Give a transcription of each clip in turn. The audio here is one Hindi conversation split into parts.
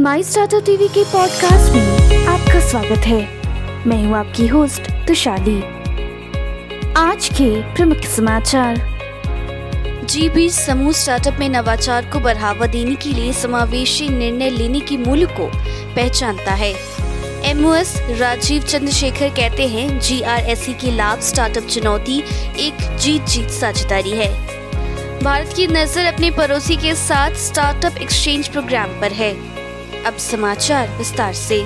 माई स्टार्टअप टीवी के पॉडकास्ट में आपका स्वागत है। मैं हूँ आपकी होस्ट तुशाली आज के प्रमुख समाचार। जी बीस समूह स्टार्टअप में नवाचार को बढ़ावा देने के लिए समावेशी निर्णय लेने की मूल्य को पहचानता है। एमओएस राजीव चंद्रशेखर कहते हैं जीआरएसई के लाभ स्टार्टअप चुनौती एक जीत जीत साझेदारी है। भारत की नज़र अपने पड़ोसी के साथ स्टार्टअप एक्सचेंज प्रोग्राम पर है। अब समाचार विस्तार से।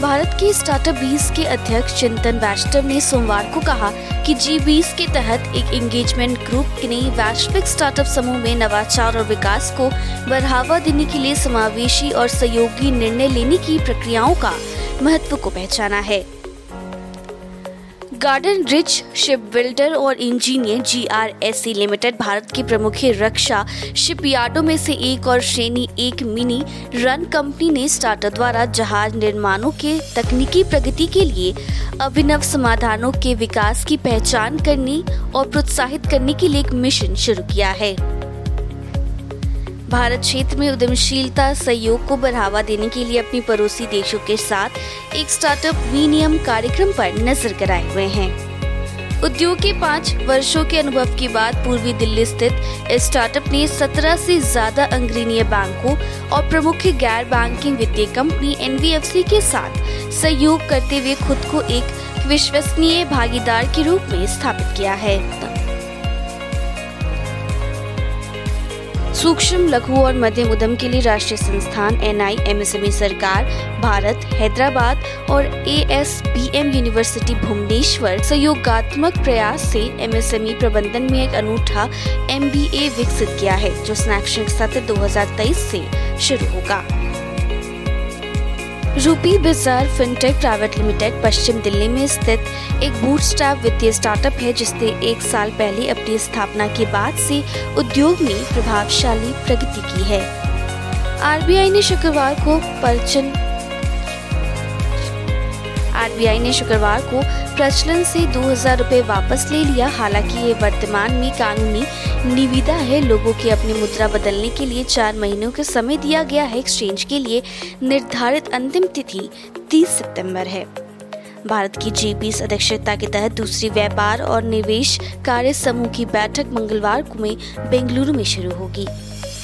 भारत के स्टार्टअप बीस के अध्यक्ष चिंतन वैष्णव ने सोमवार को कहा कि जी बीस के तहत एक एंगेजमेंट ग्रुप ने वैश्विक स्टार्टअप समूह में नवाचार और विकास को बढ़ावा देने के लिए समावेशी और सहयोगी निर्णय लेने की प्रक्रियाओं का महत्व को पहचाना है। गार्डन रिच शिप बिल्डर और engineer G R S C limited Bharat के प्रमुख रक्षा शिप यार्डो में से एक और श्रेणी एक मिनी रन कंपनी ने स्टार्टअप द्वारा जहाज़ निर्माणों के तकनीकी प्रगति के लिए अभिनव समाधानों के विकास की पहचान करने और प्रोत्साहित करने के लिए एक मिशन शुरू किया है। भारत क्षेत्र में उद्यमशीलता सहयोग को बढ़ावा देने के लिए अपनी पड़ोसी देशों के साथ एक स्टार्टअप विनियम कार्यक्रम पर नज़र कराए हुए हैं। उद्योग के पाँच वर्षों के अनुभव के बाद पूर्वी दिल्ली स्थित स्टार्टअप ने 17 से ज़्यादा अंग्रेनीय बैंकों और प्रमुख गैर बैंकिंग वित्तीय कंपनी एन के साथ सहयोग करते हुए खुद को एक विश्वसनीय भागीदार के रूप में स्थापित किया है। सूक्ष्म, लघु और मध्यम उद्यम के लिए राष्ट्रीय संस्थान एन आई सरकार, भारत, हैदराबाद और A S B M university Bhubaneswar सहयोगात्मक प्रयास से एमएसएमई प्रबंधन में एक अनूठा एम बी ए विकसित किया है, जो शैक्षणिक सत्र 2023 से शुरू होगा। Rupee Bazaar fintech private limited पश्चिम दिल्ली में स्थित एक बूटस्ट्रैप वित्तीय स्टार्टअप है, जिसने एक साल पहले अपनी स्थापना के बाद से उद्योग में प्रभावशाली प्रगति की है। आरबीआई ने शुक्रवार को परचन आरबीआई ने शुक्रवार को प्रचलन से दो हज़ार रूपए वापस ले लिया। हालाँकि ये वर्तमान में कानूनी निविदा है लोगों की अपनी मुद्रा बदलने के लिए। चार महीनों का समय दिया गया है एक्सचेंज के लिए। निर्धारित अंतिम तिथि 30 सितंबर है। भारत की जी बीस अध्यक्षता के तहत दूसरी व्यापार और निवेश कार्य समूह की बैठक मंगलवार को में बेंगलुरु में शुरू होगी।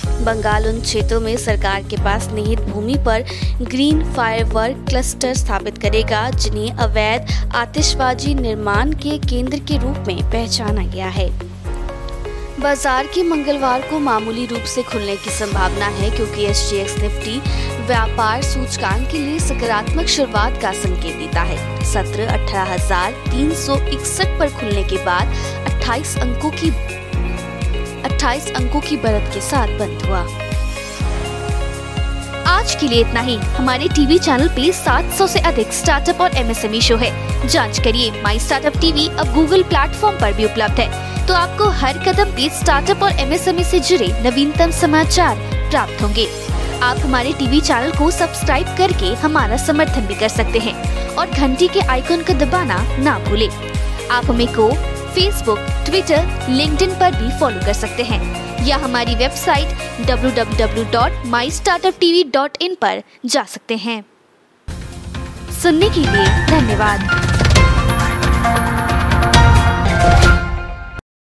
बंगाल उन क्षेत्रों में सरकार के पास निहित भूमि पर ग्रीन फायरवर्क क्लस्टर स्थापित करेगा, जिन्हें अवैध आतिशबाजी निर्माण के केंद्र के रूप में पहचाना गया है। बाज़ार के मंगलवार को मामूली रूप से खुलने की संभावना है क्योंकि एस जी एक्स निफ्टी व्यापार सूचकांक के लिए सकारात्मक शुरुआत का संकेत देता है। सत्र अठारह हज़ार तीन सौ इकसठ पर खुलने के बाद 28 अंकों की 28 अंकों की बढ़त के साथ बंद हुआ। आज के लिए इतना ही। हमारे टीवी चैनल पे 700 से अधिक स्टार्टअप और एमएसएमई शो है। जाँच करिए माई स्टार्टअप टीवी अब गूगल प्लेटफॉर्म पर भी उपलब्ध है। तो आपको हर कदम पे स्टार्टअप और एमएसएमई से जुड़े नवीनतम समाचार प्राप्त होंगे। आप हमारे टीवी चैनल को सब्सक्राइब करके हमारा समर्थन भी कर सकते हैं और घंटी के आइकन को दबाना ना भूले। आप हमें को फेसबुक ट्विटर लिंक्डइन पर भी फॉलो कर सकते हैं या हमारी वेबसाइट www.mystartuptv.in पर जा सकते हैं। सुनने के लिए धन्यवाद।